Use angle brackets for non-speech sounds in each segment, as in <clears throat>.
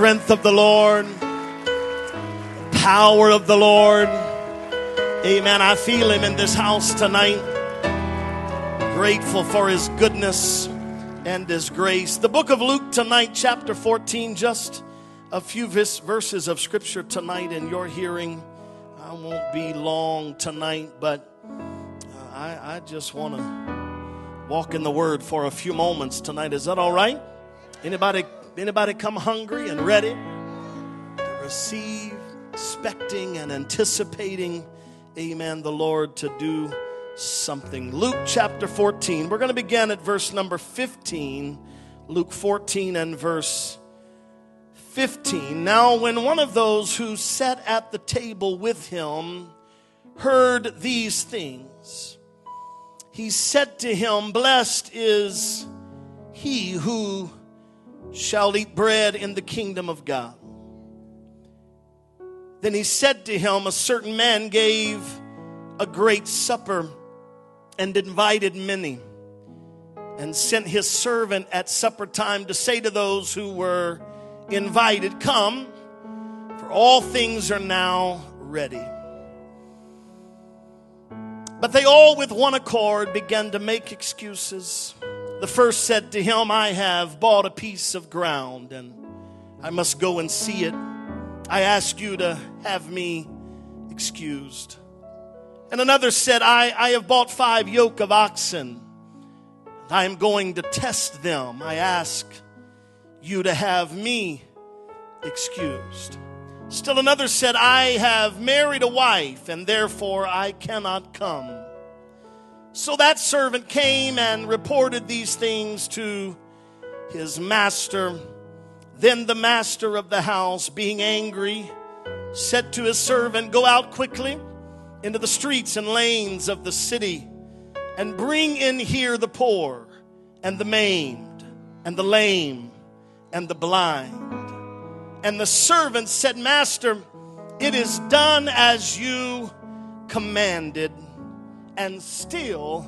Strength of the Lord? Power of the Lord? Amen. I feel him in this house tonight. Grateful for his goodness and his grace. The book of Luke tonight, chapter 14, just a few verses of scripture tonight in your hearing. I won't be long tonight, but uh, I, I just want to walk in the word for a few moments tonight. Is that all right? Anybody anybody come hungry and ready to receive, expecting and anticipating, amen, the Lord to do something. Luke chapter 14. We're going to begin at verse number 15. Luke 14 and verse 15. Now, when one of those who sat at the table with him heard these things, he said to him, Blessed is he who shall eat bread in the kingdom of God. Then he said to him, A certain man gave a great supper and invited many, and sent his servant at supper time to say to those who were invited, Come, for all things are now ready. But they all, with one accord, began to make excuses. The first said to him, I have bought a piece of ground and I must go and see it. I ask you to have me excused. And another said, I, I have bought five yoke of oxen. I am going to test them. I ask you to have me excused. Still another said, I have married a wife, and therefore I cannot come. So that servant came and reported these things to his master. Then the master of the house, being angry, said to his servant, Go out quickly into the streets and lanes of the city, and bring in here the poor, and the maimed, and the lame, and the blind. And the servant said, Master, it is done as you commanded, and still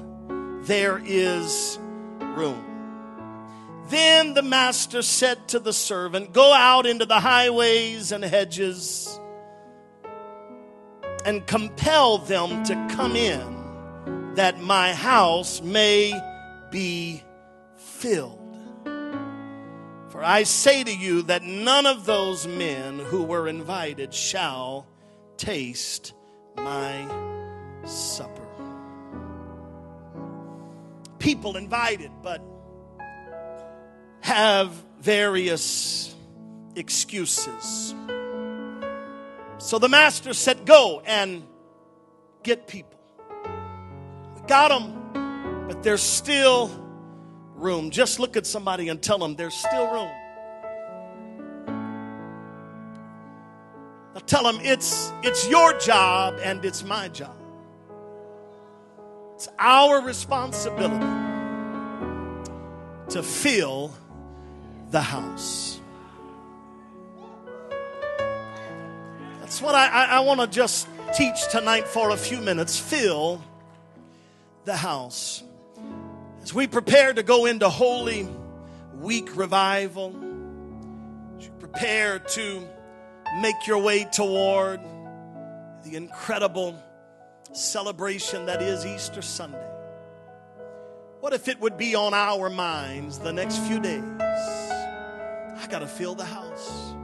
there is room. Then the master said to the servant, Go out into the highways and hedges and compel them to come in, that my house may be filled. For I say to you that none of those men who were invited shall taste my supper. People invited, but have various excuses. So the master said, Go and get people. We got them, but there's still room. Just look at somebody and tell them there's still room. Now tell them it's it's your job and it's my job. It's our responsibility to fill the house. That's what I, I, I want to just teach tonight for a few minutes. Fill the house. As we prepare to go into Holy Week revival, as you prepare to make your way toward the incredible celebration that is Easter Sunday. What if it would be on our minds the next few days? I got to fill the house.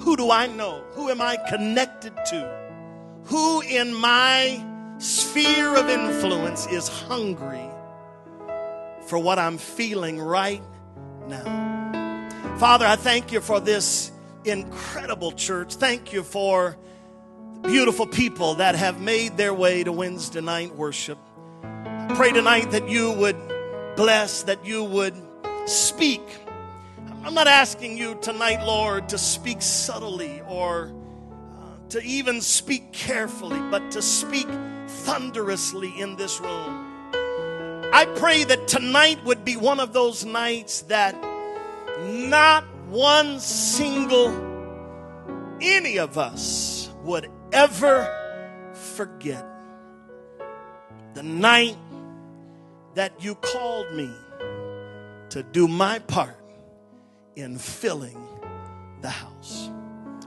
Who do I know? Who am I connected to? Who in my sphere of influence is hungry for what I'm feeling right now. Father, I thank you for this incredible church. Thank you for beautiful people that have made their way to Wednesday night worship. I pray tonight that you would bless, that you would speak. I'm not asking you tonight, Lord, to speak subtly or uh, to even speak carefully, but to speak thunderously in this room. I pray that tonight would be one of those nights that not one single any of us would ever forget the night that you called me to do my part in filling the house.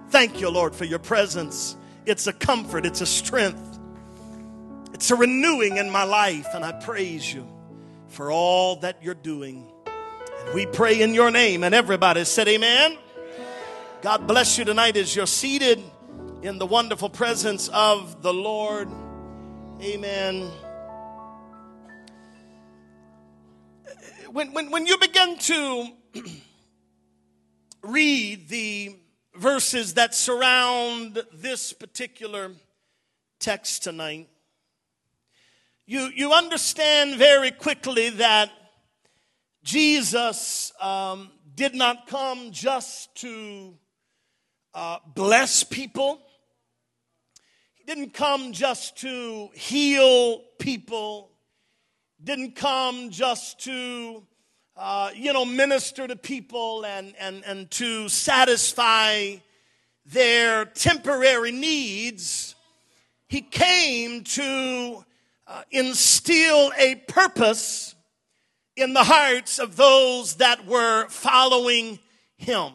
Thank you, Lord, for your presence. It's a comfort, it's a strength, it's a renewing in my life, and I praise you for all that you're doing. And we pray in your name, and everybody said, Amen. God bless you tonight as you're seated in the wonderful presence of the Lord. Amen. When, when, when you begin to <clears throat> read the verses that surround this particular text tonight, you, you understand very quickly that Jesus um, did not come just to uh, bless people. Didn't come just to heal people. Didn't come just to, uh, you know, minister to people and, and, and to satisfy their temporary needs. He came to uh, instill a purpose in the hearts of those that were following him.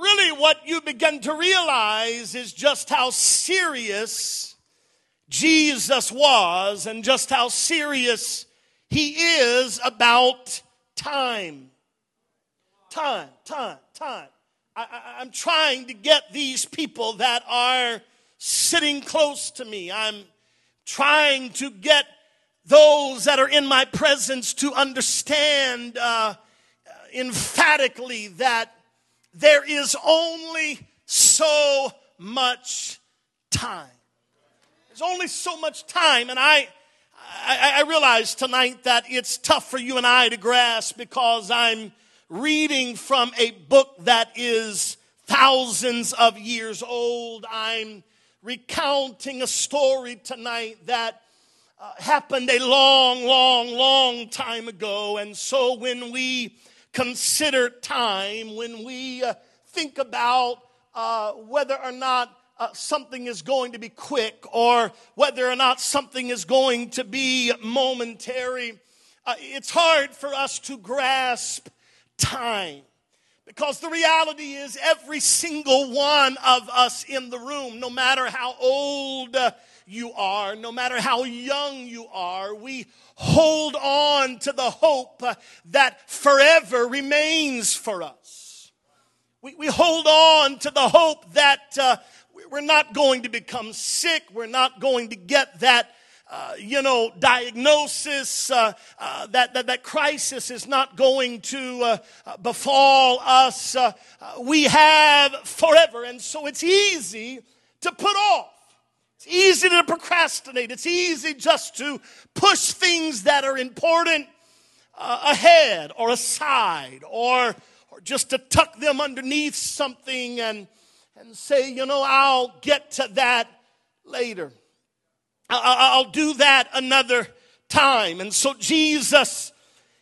Really, what you begin to realize is just how serious Jesus was and just how serious he is about time. Time, time, time. I, am trying to get these people that are sitting close to me. I'm trying to get those that are in my presence to understand uh, emphatically that there is only so much time. There's only so much time, and I, I, I realize tonight that it's tough for you and I to grasp because I'm reading from a book that is thousands of years old. I'm recounting a story tonight that uh, happened a long, long, long time ago. And so when we consider time, when we uh, think about uh, whether or not uh, something is going to be quick or whether or not something is going to be momentary, uh, it's hard for us to grasp time. Because the reality is, every single one of us in the room, no matter how old uh, you are, no matter how young you are, we hold on to the hope uh, that forever remains for us. We, we hold on to the hope that uh, we're not going to become sick, we're not going to get that uh, you know, diagnosis, uh, uh, that, that, that crisis is not going to uh, uh, befall us. we have forever. And so it's easy to put off. It's easy to procrastinate. It's easy just to push things that are important ahead or aside or, or just to tuck them underneath something and, and say, you know, I'll get to that later. I'll do that another time. And so Jesus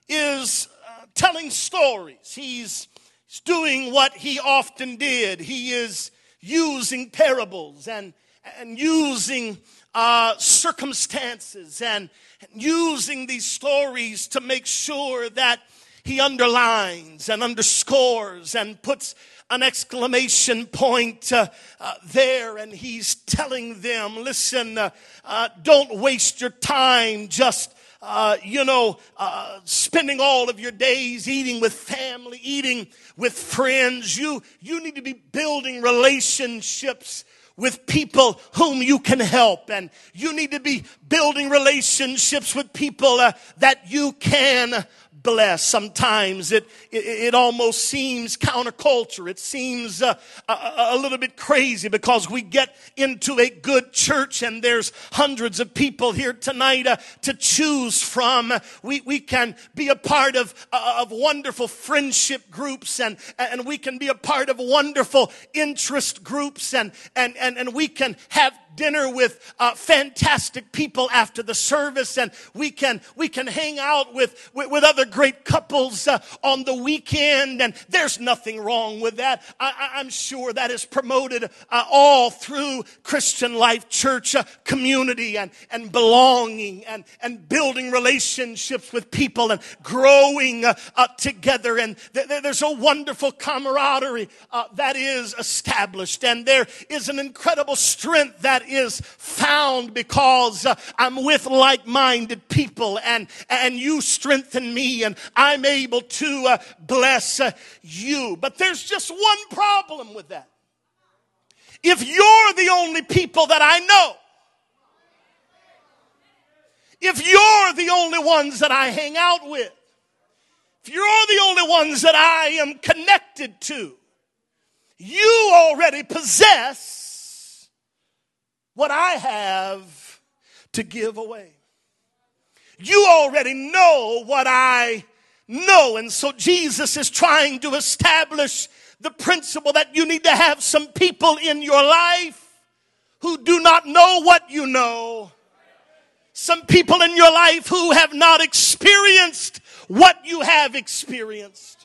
is uh, telling stories. He's, he's doing what he often did. He is using parables and, and using uh, circumstances and, using these stories to make sure that he underlines and underscores and puts an exclamation point uh, uh, there, and he's telling them, listen, uh, uh don't waste your time just. Uh, you know, uh, spending all of your days eating with family, eating with friends. You, you need to be building relationships with people whom you can help. And you need to be building relationships with people uh, that you can blessed. Sometimes it, it, it almost seems counterculture. It seems uh, a, a little bit crazy because we get into a good church and there's hundreds of people here tonight uh, to choose from. We, we can be a part of, uh, of wonderful friendship groups and, and we can be a part of wonderful interest groups and, and, and, and we can have dinner with uh, fantastic people after the service and we can we can hang out with with, with other great couples uh, on the weekend and there's nothing wrong with that. I, am sure that is promoted uh, all through christian life church uh, community and and belonging and and building relationships with people and growing uh, uh, together. And th- there's a wonderful camaraderie that is established. And there is an incredible strength that is found because uh, I'm with like minded people and, and you strengthen me and I'm able to uh, bless uh, you. But there's just one problem with that. If you're the only people that I know, if you're the only ones that I hang out with, if you're the only ones that I am connected to, you already possess what I have to give away. You already know what I know. And so Jesus is trying to establish the principle that you need to have some people in your life who do not know what you know. Some people in your life who have not experienced what you have experienced.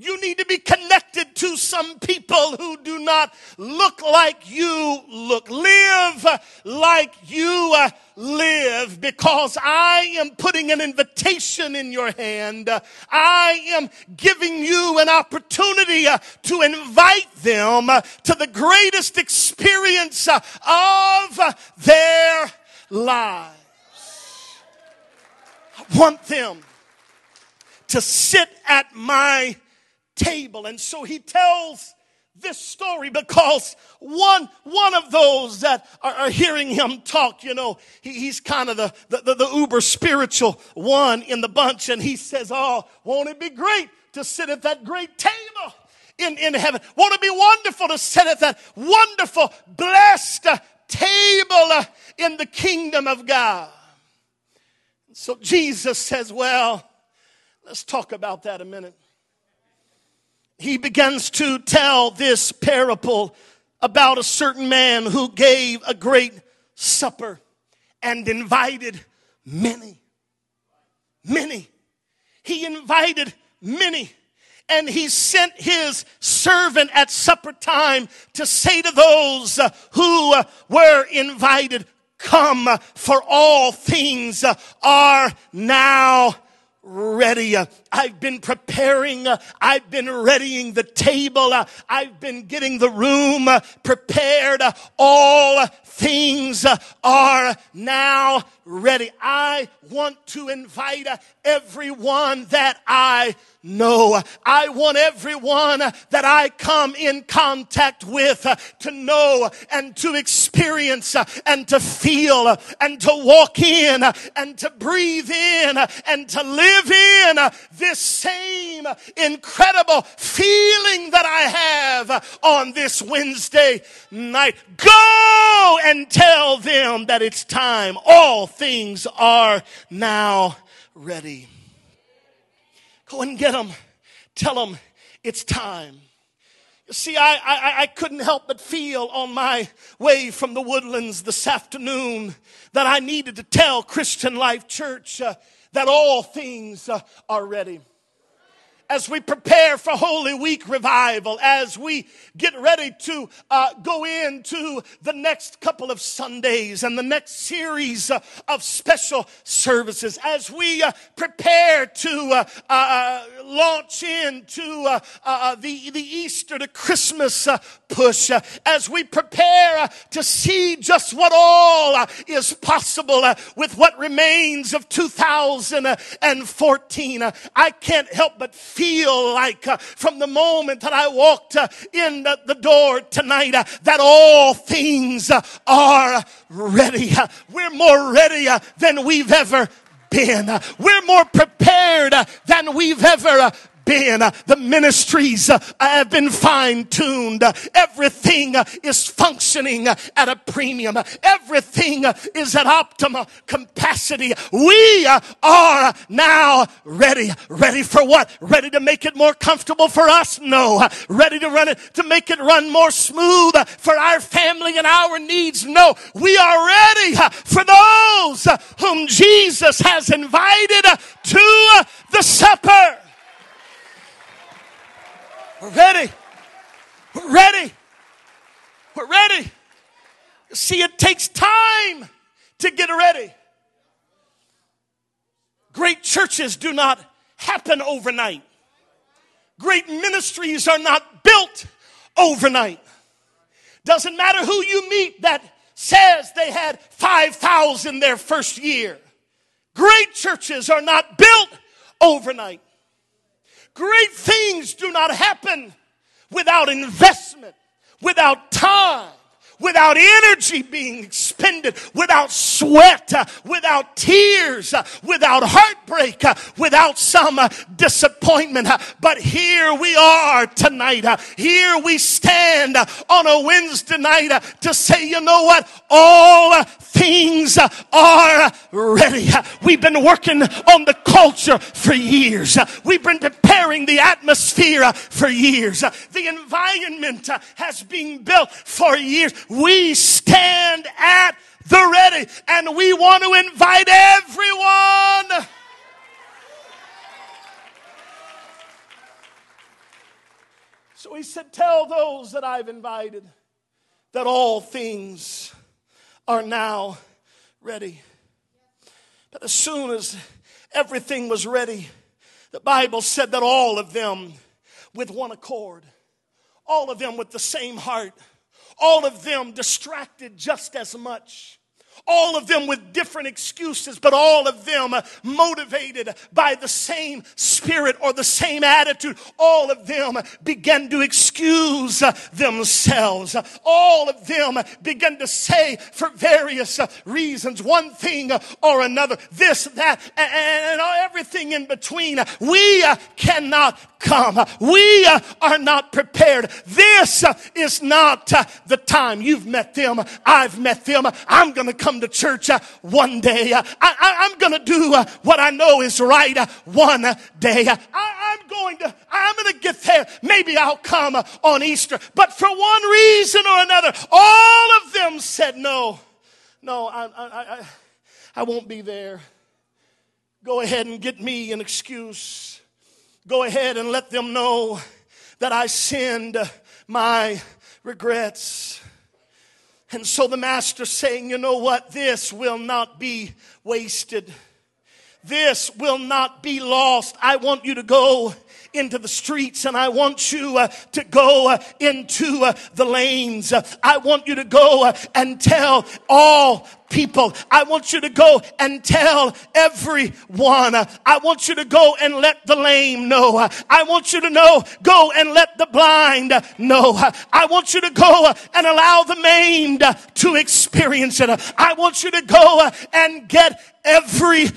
You need to be connected to some people who do not look like you look. Live like you uh, live because I am putting an invitation in your hand. I am giving you an opportunity uh, to invite them uh, to the greatest experience of their lives. I want them to sit at my table. And so he tells this story because one one of those that are, are hearing him talk you know he, he's kind of the, the, the uber spiritual one in the bunch. And he says oh won't it be great to sit at that great table in, in heaven? Won't it be wonderful to sit at that wonderful blessed table in the kingdom of god? So jesus says well let's talk about that a minute he begins to tell this parable about a certain man who gave a great supper and invited many. Many. He invited many. And he sent his servant at supper time to say to those uh, who uh, were invited, Come, for all things are now ready. Uh, I've been preparing. Uh, I've been readying the table. Uh, I've been getting the room prepared. All things uh, are now ready. I want to invite uh, everyone that I know. I want everyone that I come in contact with uh, to know and to experience and to feel and to walk in and to breathe in and to live in this same incredible feeling that I have on this Wednesday night. Go and tell them that it's time. All things are now ready. Go and get them. Tell them it's time. You see, I, I, I couldn't help but feel on my way from the woodlands this afternoon that I needed to tell Christian Life Church uh, that all things uh, are ready as we prepare for Holy Week revival, as we get ready to uh, go into the next couple of Sundays and the next series uh, of special services, as we uh, prepare to uh, uh, uh, launch into the, the Easter to Christmas push, as we prepare to see just what all is possible with what remains of 2014, I can't help but feel like uh, from the moment that I walked uh, in the, door tonight uh, that all things are ready. We're more ready than we've ever been. We're more prepared than we've ever been. Uh, the ministries uh, have been fine tuned. Everything uh, is functioning at a premium. Everything is at optimum capacity. We are now ready. Ready for what? Ready to make it more comfortable for us? No. Ready to run it, to make it run more smooth for our family and our needs? No. We are ready for those whom Jesus has invited to the supper. We're ready. We're ready. We're ready. See, it takes time to get ready. Great churches do not happen overnight. Great ministries are not built overnight. Doesn't matter who you meet that says they had 5,000 their first year. Great churches are not built overnight. Great things do not happen without investment, without time without energy being expended, without sweat, uh, without tears, uh, without heartbreak, uh, without some uh, disappointment. Uh, but here we are tonight. Uh, here we stand on a Wednesday night to say, you know what? All things are ready. We've been working on the culture for years. We've been preparing the atmosphere for years. The environment has been built for years. We stand at the ready and we want to invite everyone. So he said, Tell those that I've invited that all things are now ready. But as soon as everything was ready, the Bible said that all of them with one accord, all of them with the same heart, all of them distracted just as much all of them with different excuses, but all of them uh, motivated by the same spirit or the same attitude. All of them began to excuse uh, themselves. All of them began to say for various uh, reasons, one thing or another, this, that, and everything in between. We cannot come. We are not prepared. This is not the time. You've met them. I've met them. I'm going to come come to church uh, one day. Uh, I, am going to do uh, what I know is right one day. I, am going to, I'm going to get there. Maybe I'll come on Easter. But for one reason or another, all of them said, no, no, I, I, I, I won't be there. Go ahead and get me an excuse. Go ahead and let them know that I send my regrets. And so the master's saying, you know what? This will not be wasted. This will not be lost. I want you to go into the streets and I want you uh, to go uh, into uh, the lanes. I want you to go and tell all people. I want you to go and tell everyone. I want you to go and let the lame know. I want you to know, go and let the blind know. I want you to go and allow the maimed to experience it. I want you to go and get everyone.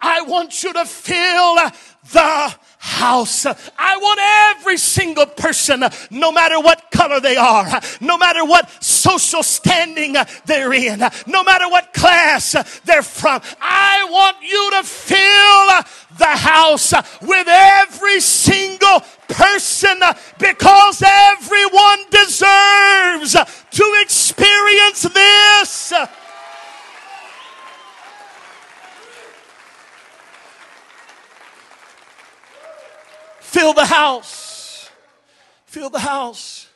I want you to feel the house. I want every single person, no matter what color they are, no matter what social standing they're in, no matter what class they're from, I want you to fill the house with every single person because everyone deserves to experience this. Fill the house. Fill the house.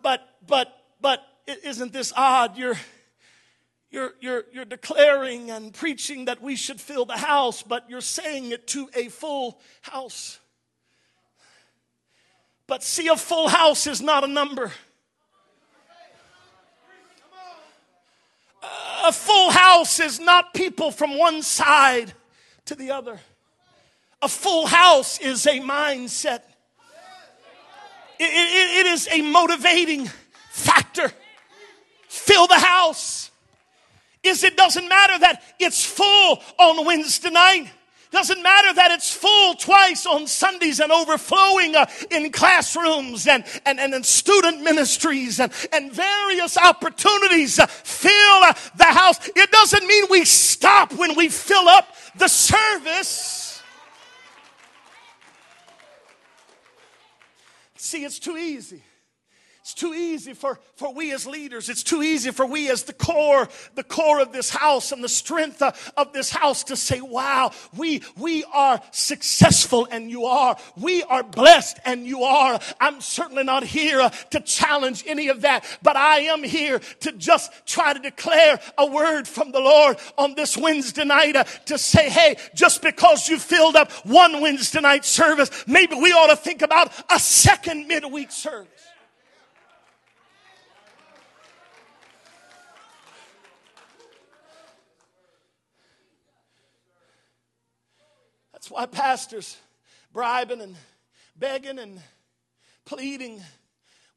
But, but, but, isn't this odd? You're, you're, you're, you're declaring and preaching that we should fill the house, but you're saying it to a full house. But see, a full house is not a number. A full house is not people from one side to the other. A full house is a mindset, it, it, it is a motivating factor. Fill the house. is it doesn't matter that it's full on Wednesday night. Doesn't matter that it's full twice on Sundays and overflowing uh, in classrooms and, and, and in student ministries and, and various opportunities fill uh, the house. It doesn't mean we stop when we fill up the service. See, it's too easy. It's too easy for, for we as leaders. It's too easy for we as the core, the core of this house and the strength of this house to say, wow, we, we are successful and you are. We are blessed and you are. I'm certainly not here to challenge any of that, but I am here to just try to declare a word from the Lord on this Wednesday night uh, to say, hey, just because you filled up one Wednesday night service, maybe we ought to think about a second midweek service. That's why pastors bribing and begging and pleading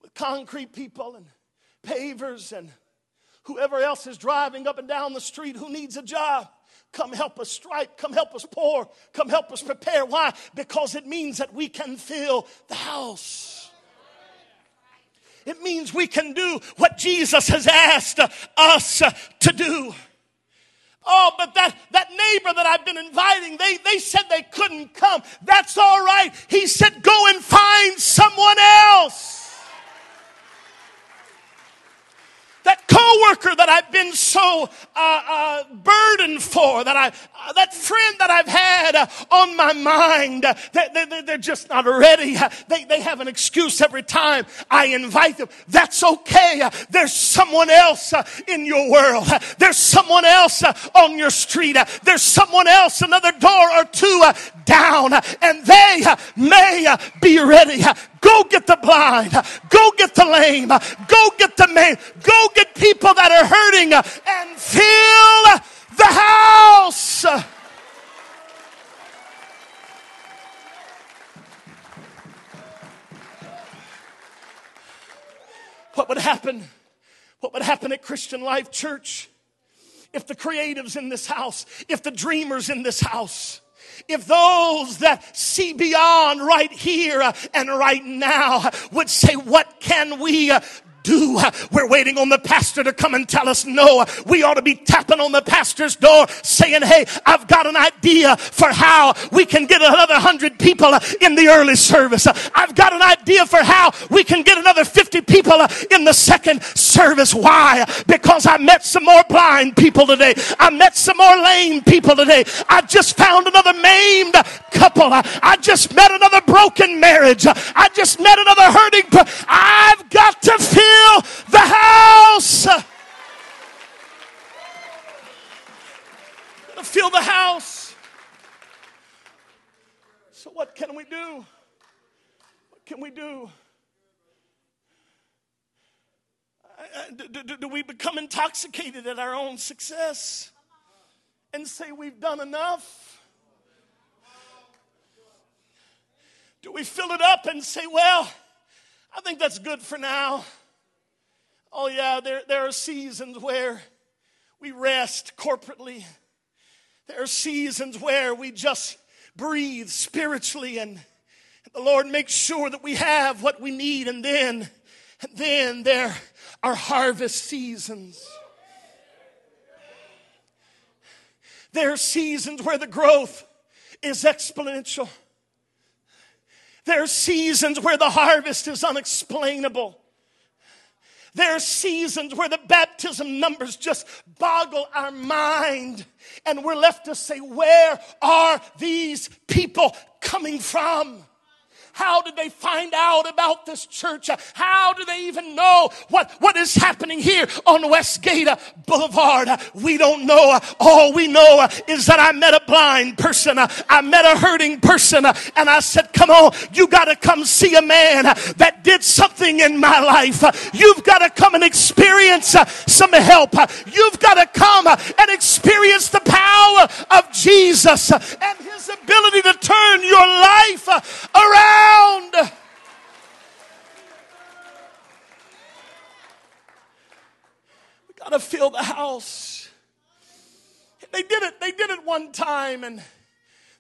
with concrete people and pavers and whoever else is driving up and down the street who needs a job. Come help us strike. Come help us pour. Come help us prepare. Why? Because it means that we can fill the house. It means we can do what Jesus has asked us to do. Oh, but that, that neighbor that I've been inviting, they, they said they couldn't come. That's all right. He said, go and find someone else. That coworker that I've been so uh, uh, burdened for, that I, uh, that friend that I've had uh, on my mind, they, they, they're just not ready. They, they have an excuse every time I invite them. That's okay. There's someone else uh, in your world. There's someone else uh, on your street. There's someone else another door or two down, and they may be ready. Go get the blind. Go get the lame. Go get the man. Go get people that are hurting and fill the house. What would happen? What would happen at Christian Life Church if the creatives in this house, if the dreamers in this house, if those that see beyond right here uh, and right now would say, What can we uh, do. We're waiting on the pastor to come and tell us no. We ought to be tapping on the pastor's door saying, Hey, I've got an idea for how we can get another hundred people in the early service. I've got an idea for how we can get another 50 people in the second service. Why? Because I met some more blind people today. I met some more lame people today. I just found another maimed couple. I just met another broken marriage. I just met another hurting. I've got to feel fill the house. To fill the house. So, what can we do? What can we uh, uh, do? Do, do, do, we become intoxicated at our own success and say we've done enough? Do we fill it up and say, well, I think that's good for now? Oh, yeah, there, there are seasons where we rest corporately. There are seasons where we just breathe spiritually and the Lord makes sure that we have what we need. And then, and then there are harvest seasons. There are seasons where the growth is exponential. There are seasons where the harvest is unexplainable. There are seasons where the baptism numbers just boggle our mind, and we're left to say, Where are these people coming from? How did they find out about this church? How do they even know what, what is happening here on Westgate Boulevard? We don't know. All we know is that I met a blind person. I met a hurting person. And I said, come on, you got to come see a man that did something in my life. You've got to come and experience some help. You've got to come and experience the power of Jesus and his ability to turn your life around around. We got to fill the house. they did it. They did it one time, and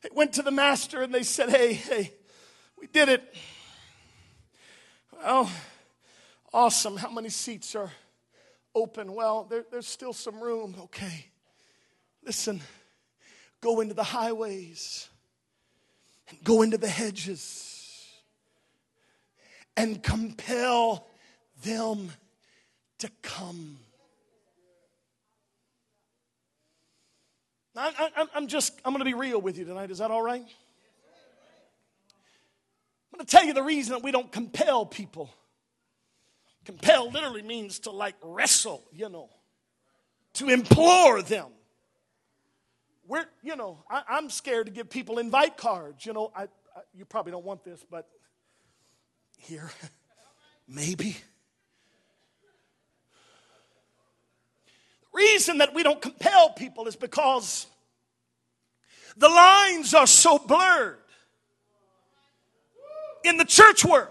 they went to the master and they said, "Hey, hey, we did it." Well, awesome. How many seats are open? Well, there, there's still some room. Okay. Listen, go into the highways and go into the hedges and compel them to come. I, am just, I'm going to be real with you tonight. Is that all right? I'm going to tell you the reason that we don't compel people. Compel literally means to like wrestle, you know, to implore them. We're, you know, I, am scared to give people invite cards. You know, I, I, you probably don't want this, but here, <laughs> maybe. The reason that we don't compel people is because the lines are so blurred in the church world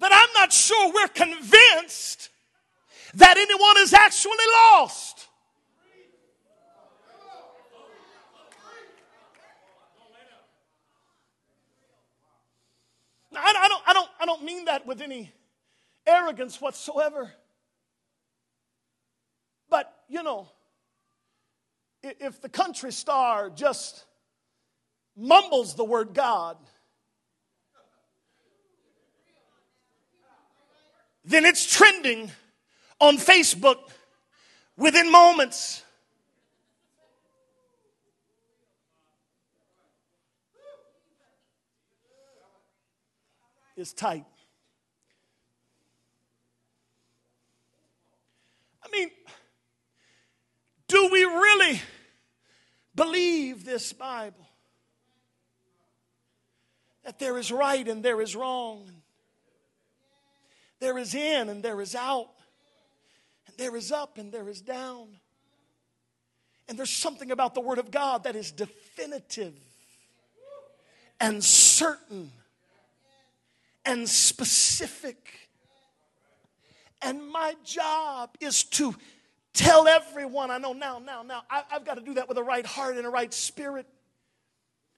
that I'm not sure we're convinced that anyone is actually lost. I, I, don't, I, don't, I don't mean that with any arrogance whatsoever. But, you know, if the country star just mumbles the word God, then it's trending on Facebook within moments. Is tight. I mean, do we really believe this Bible? That there is right and there is wrong. There is in and there is out. And there is up and there is down. And there's something about the Word of God that is definitive and certain and specific. And my job is to tell everyone I know now, now, now. I, have got to do that with a right heart and a right spirit.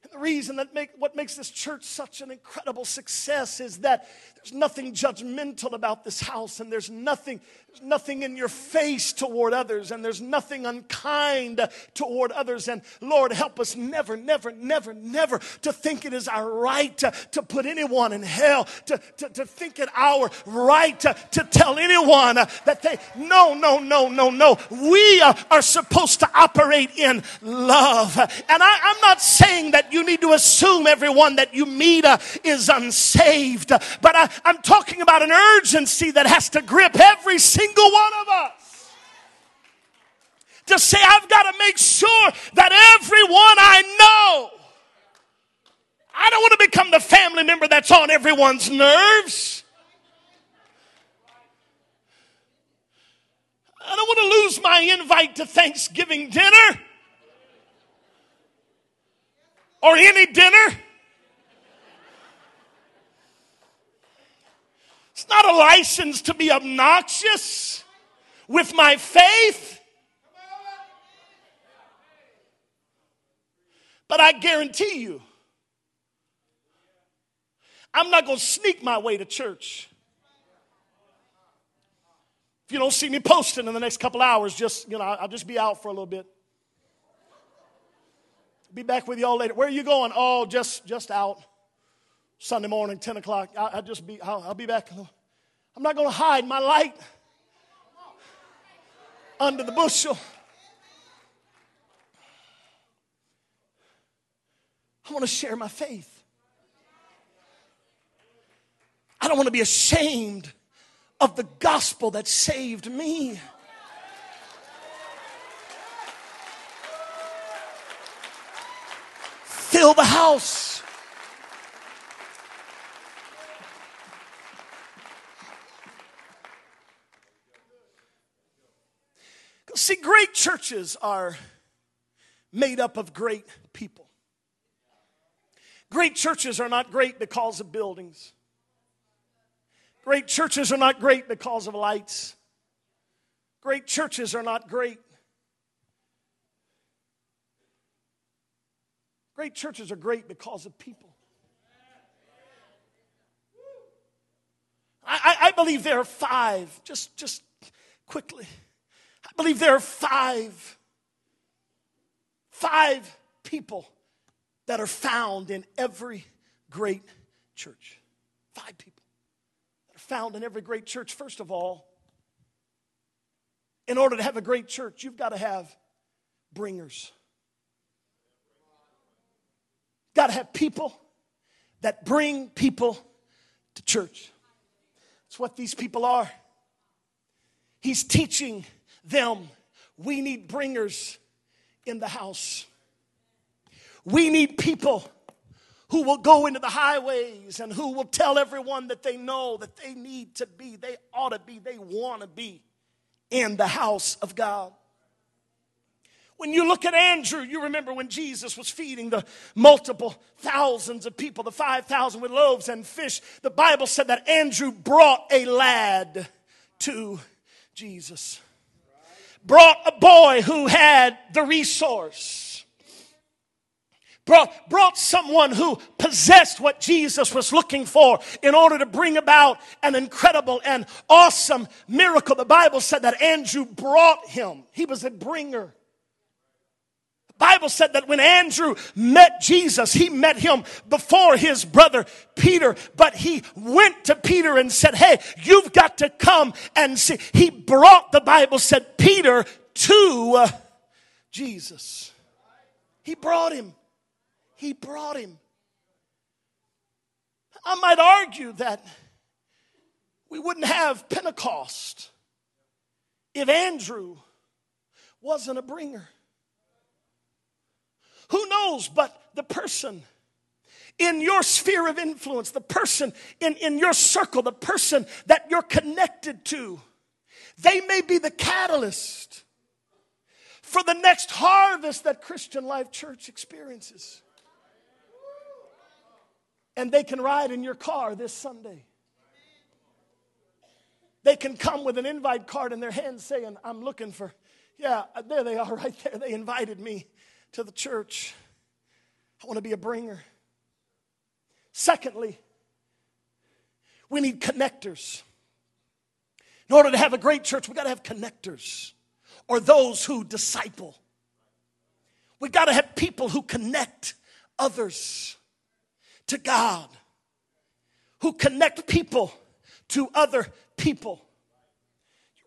And the reason that make, what makes this church such an incredible success is that there's nothing judgmental about this house, and there's nothing, nothing in your face toward others, and there's nothing unkind toward others. And Lord, help us never, never, never, never to think it is our right to, to put anyone in hell, to, to, to think it our right to, to tell anyone that they, no, no, no, no, no. We are, supposed to operate in love. And I, I'm not saying that you need to assume everyone that you meet uh, is unsaved. But I, I'm talking about an urgency that has to grip every single one of us. To say, I've got to make sure that everyone I know, I don't want to become the family member that's on everyone's nerves. I don't want to lose my invite to Thanksgiving dinner or any dinner. It's not a license to be obnoxious with my faith. But I guarantee you, I'm not going to sneak my way to church. If you don't see me posting in the next couple hours, just, you know, I'll just be out for a little bit. Be back with y'all later. Where are you going? Oh, just just out. Sunday morning, 10 o'clock. I'll, I'll just be, I'll, I'll be back. I'm not going to hide my light under the bushel. I want to share my faith. I don't want to be ashamed of the gospel that saved me. fill the house. See, great churches are made up of great people. Great churches are not great because of buildings. Great churches are not great because of lights. Great churches are not great. Great churches are great because of people. I, I, I believe there are five, just, just quickly. I believe there are five, five people that are found in every great church. Five people that are found in every great church. First of all, in order to have a great church, you've got to have bringers. Got to have people that bring people to church. That's what these people are. He's teaching them we need bringers in the house. We need people who will go into the highways and who will tell everyone that they know that they need to be, they ought to be, they want to be in the house of God. When you look at Andrew, you remember when Jesus was feeding the multiple thousands of people, the 5,000 with loaves and fish. The Bible said that Andrew brought a lad to Jesus, brought a boy who had the resource. Brought, brought someone who possessed what Jesus was looking for in order to bring about an incredible and awesome miracle. The Bible said that Andrew brought him. He was a bringer. Bible said that when Andrew met Jesus, he met him before his brother Peter, but he went to Peter and said, Hey, you've got to come and see. He brought, the Bible said, Peter to uh, Jesus. He brought him. He brought him. I might argue that we wouldn't have Pentecost if Andrew wasn't a bringer. Who knows but the person in your sphere of influence, the person in, in your circle, the person that you're connected to, they may be the catalyst for the next harvest that Christian Life Church experiences. And they can ride in your car this Sunday. They can come with an invite card in their hand saying, I'm looking for, yeah, there they are <laughs> right there. They invited me to the church. I want to be a bringer. Secondly, we need connectors. In order to have a great church, we got to have connectors or those who disciple. We got to have people who connect others to God, who connect people to other people.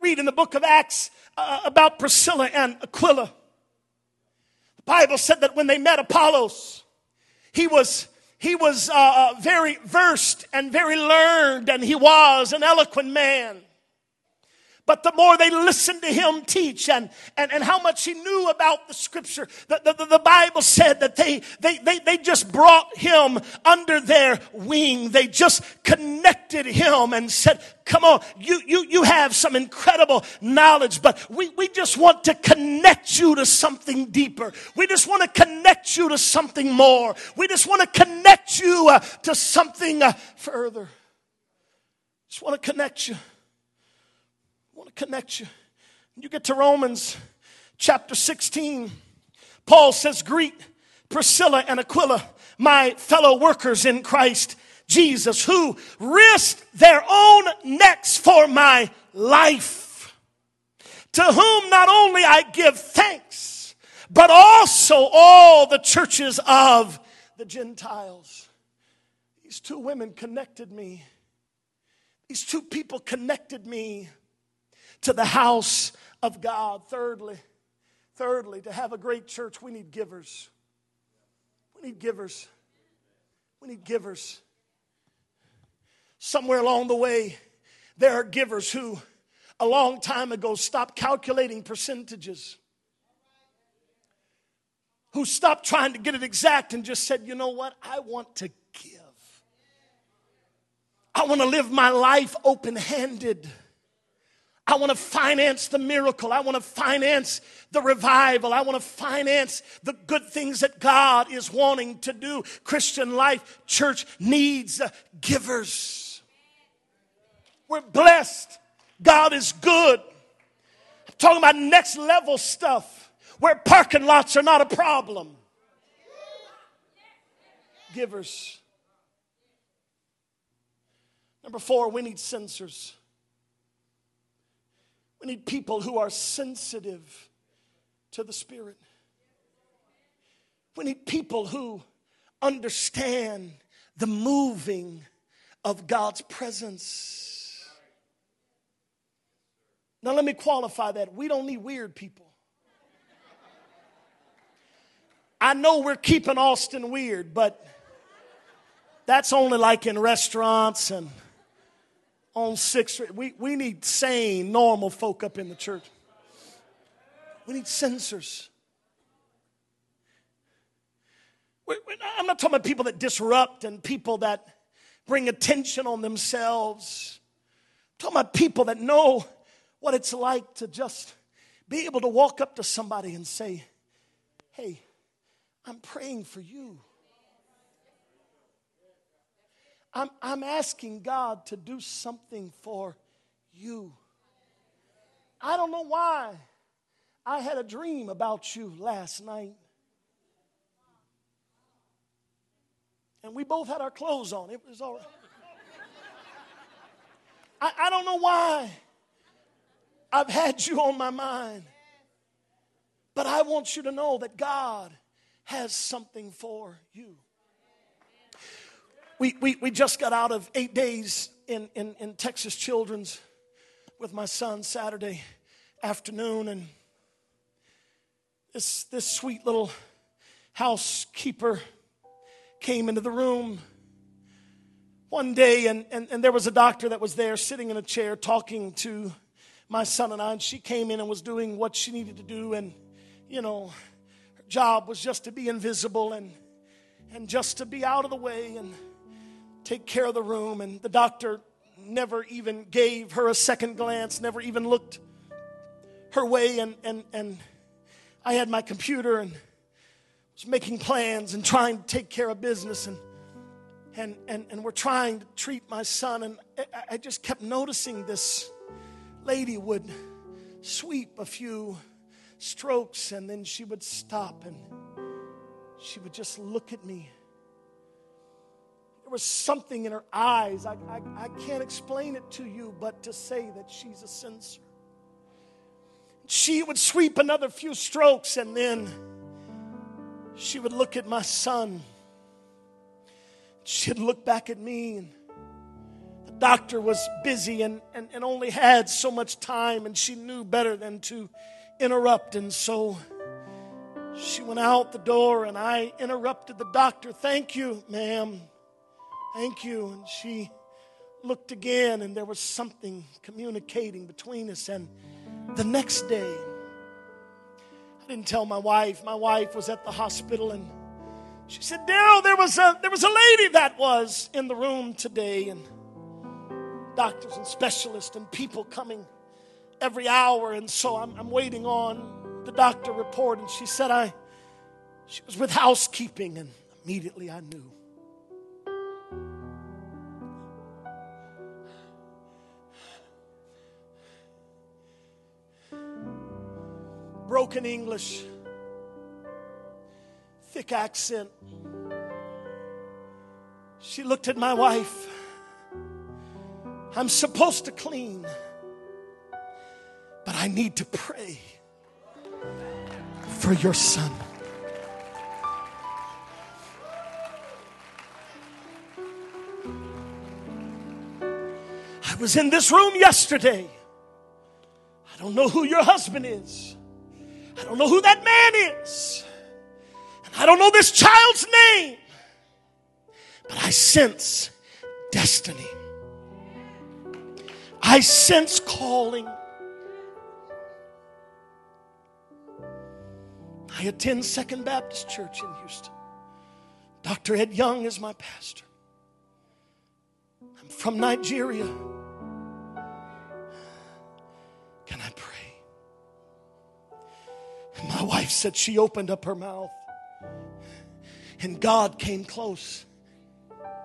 read in the book of Acts uh, about Priscilla and Aquila. Bible said that when they met Apollos, he was he was uh, uh, very versed and very learned, and he was an eloquent man. But the more they listened to him teach and, and, and how much he knew about the scripture, the, the, the Bible said that they, they, they, they just brought him under their wing. They just connected him and said, come on, you, you, you have some incredible knowledge, but we, we just want to connect you to something deeper. We just want to connect you to something more. We just want to connect you uh, to something uh, further. Just want to connect you want to connect you. You get to Romans chapter 16. Paul says, Greet Priscilla and Aquila, my fellow workers in Christ Jesus, who risked their own necks for my life. To whom not only I give thanks, but also all the churches of the Gentiles. These two women connected me. These two people connected me to the house of God. Thirdly, thirdly, to have a great church, we need givers. We need givers. We need givers. Somewhere along the way, there are givers who, a long time ago, stopped calculating percentages. Who stopped trying to get it exact and just said, you know what? I want to give. I want to live my life open handed. I want to finance the miracle. I want to finance the revival. I want to finance the good things that God is wanting to do. Christian Life Church needs uh, givers. We're blessed. God is good. I'm talking about next level stuff where parking lots are not a problem. givers. Number four, we need sensors. We need people who are sensitive to the Spirit. We need people who understand the moving of God's presence. Now, let me qualify that. We don't need weird people. I know we're keeping Austin weird, but that's only like in restaurants and on Sixth We, we need sane, normal folk up in the church. We need sensors. I'm not talking about people that disrupt and people that bring attention on themselves. I'm talking about people that know what it's like to just be able to walk up to somebody and say, Hey, I'm praying for you. I'm, I'm asking God to do something for you. I don't know why. I had a dream about you last night. And we both had our clothes on. It was all right. I, I don't know why I've had you on my mind. But I want you to know that God has something for you. We, we, we just got out of eight days in, in, in Texas Children's with my son Saturday afternoon, and this, this sweet little housekeeper came into the room one day, and, and, and there was a doctor that was there sitting in a chair talking to my son and I, and she came in and was doing what she needed to do, and you know, her job was just to be invisible and, and just to be out of the way and take care of the room. And the doctor never even gave her a second glance, never even looked her way. And, and, and I had my computer and was making plans and trying to take care of business. And, and, and, and we're trying to treat my son. And I, I just kept noticing this lady would sweep a few strokes, and then she would stop and she would just look at me. There was something in her eyes. I, I, I can't explain it to you, but to say that she's a sensor. She would sweep another few strokes and then she would look at my son. She'd look back at me and the doctor was busy and, and, and only had so much time and she knew better than to interrupt. And so she went out the door and I interrupted the doctor. Thank you, ma'am. Thank you. And she looked again and there was something communicating between us. And the next day, I didn't tell my wife. My wife was at the hospital and she said, Daryl, there was a there was a lady that was in the room today, and doctors and specialists and people coming every hour. And so I'm, I'm waiting on the doctor report. And she said, I, she was with housekeeping. And immediately I knew. Broken English, thick accent. She looked at my wife. I'm supposed to clean. But I need to pray for your son. I was in this room yesterday. I don't know who your husband is. I don't know who that man is. And I don't know this child's name. But I sense destiny. I sense calling. I attend Second Baptist Church in Houston. Dr. Ed Young is my pastor. I'm from Nigeria. My wife said she opened up her mouth and God came close.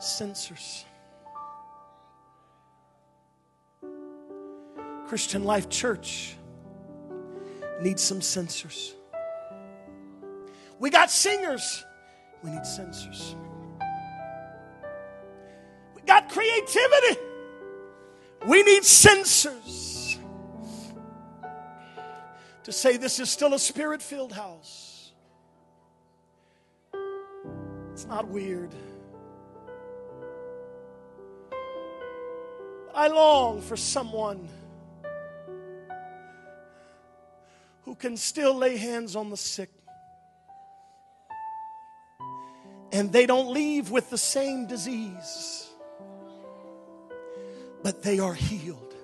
Sensors. Christian Life Church needs some sensors. We got singers. We need sensors. We got creativity. We need sensors to say this is still a spirit filled house. It's not weird. I long for someone who can still lay hands on the sick. And they don't leave with the same disease, but they are healed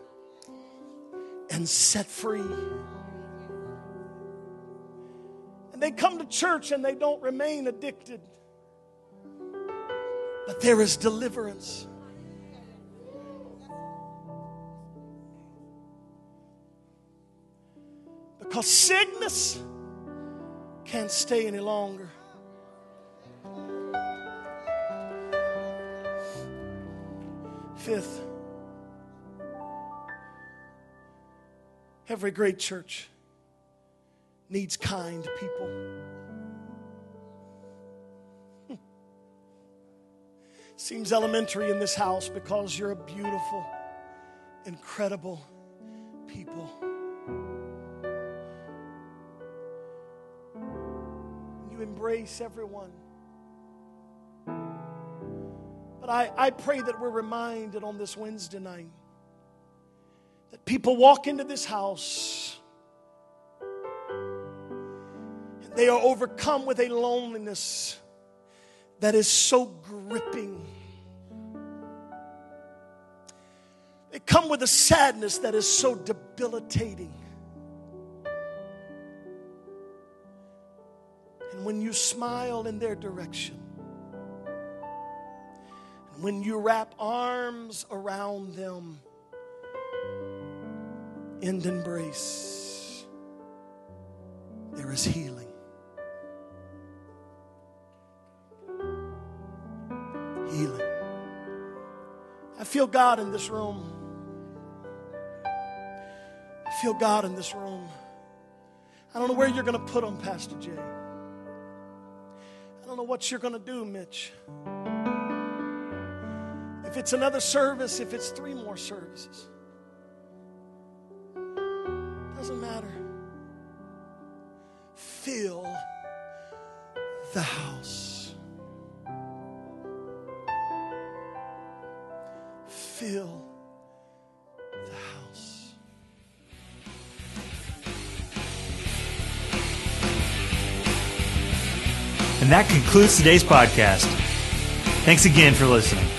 and set free. And they come to church and they don't remain addicted, but there is deliverance. Because sickness can't stay any longer. Fifth, every great church needs kind people. Hmm. Seems elementary in this house because you're a beautiful, incredible people. You embrace everyone. But I, I pray that we're reminded on this Wednesday night that people walk into this house they are overcome with a loneliness that is so gripping. They come with a sadness that is so debilitating. And when you smile in their direction, and when you wrap arms around them and embrace, there is healing. Healing. Feel God in this room. I feel God in this room. I don't know where you're going to put him, Pastor Jay. I don't know what you're going to do, Mitch. If it's another service, if it's three more services, doesn't matter. Fill the house. Fill the house. And that concludes today's podcast. Thanks again for listening.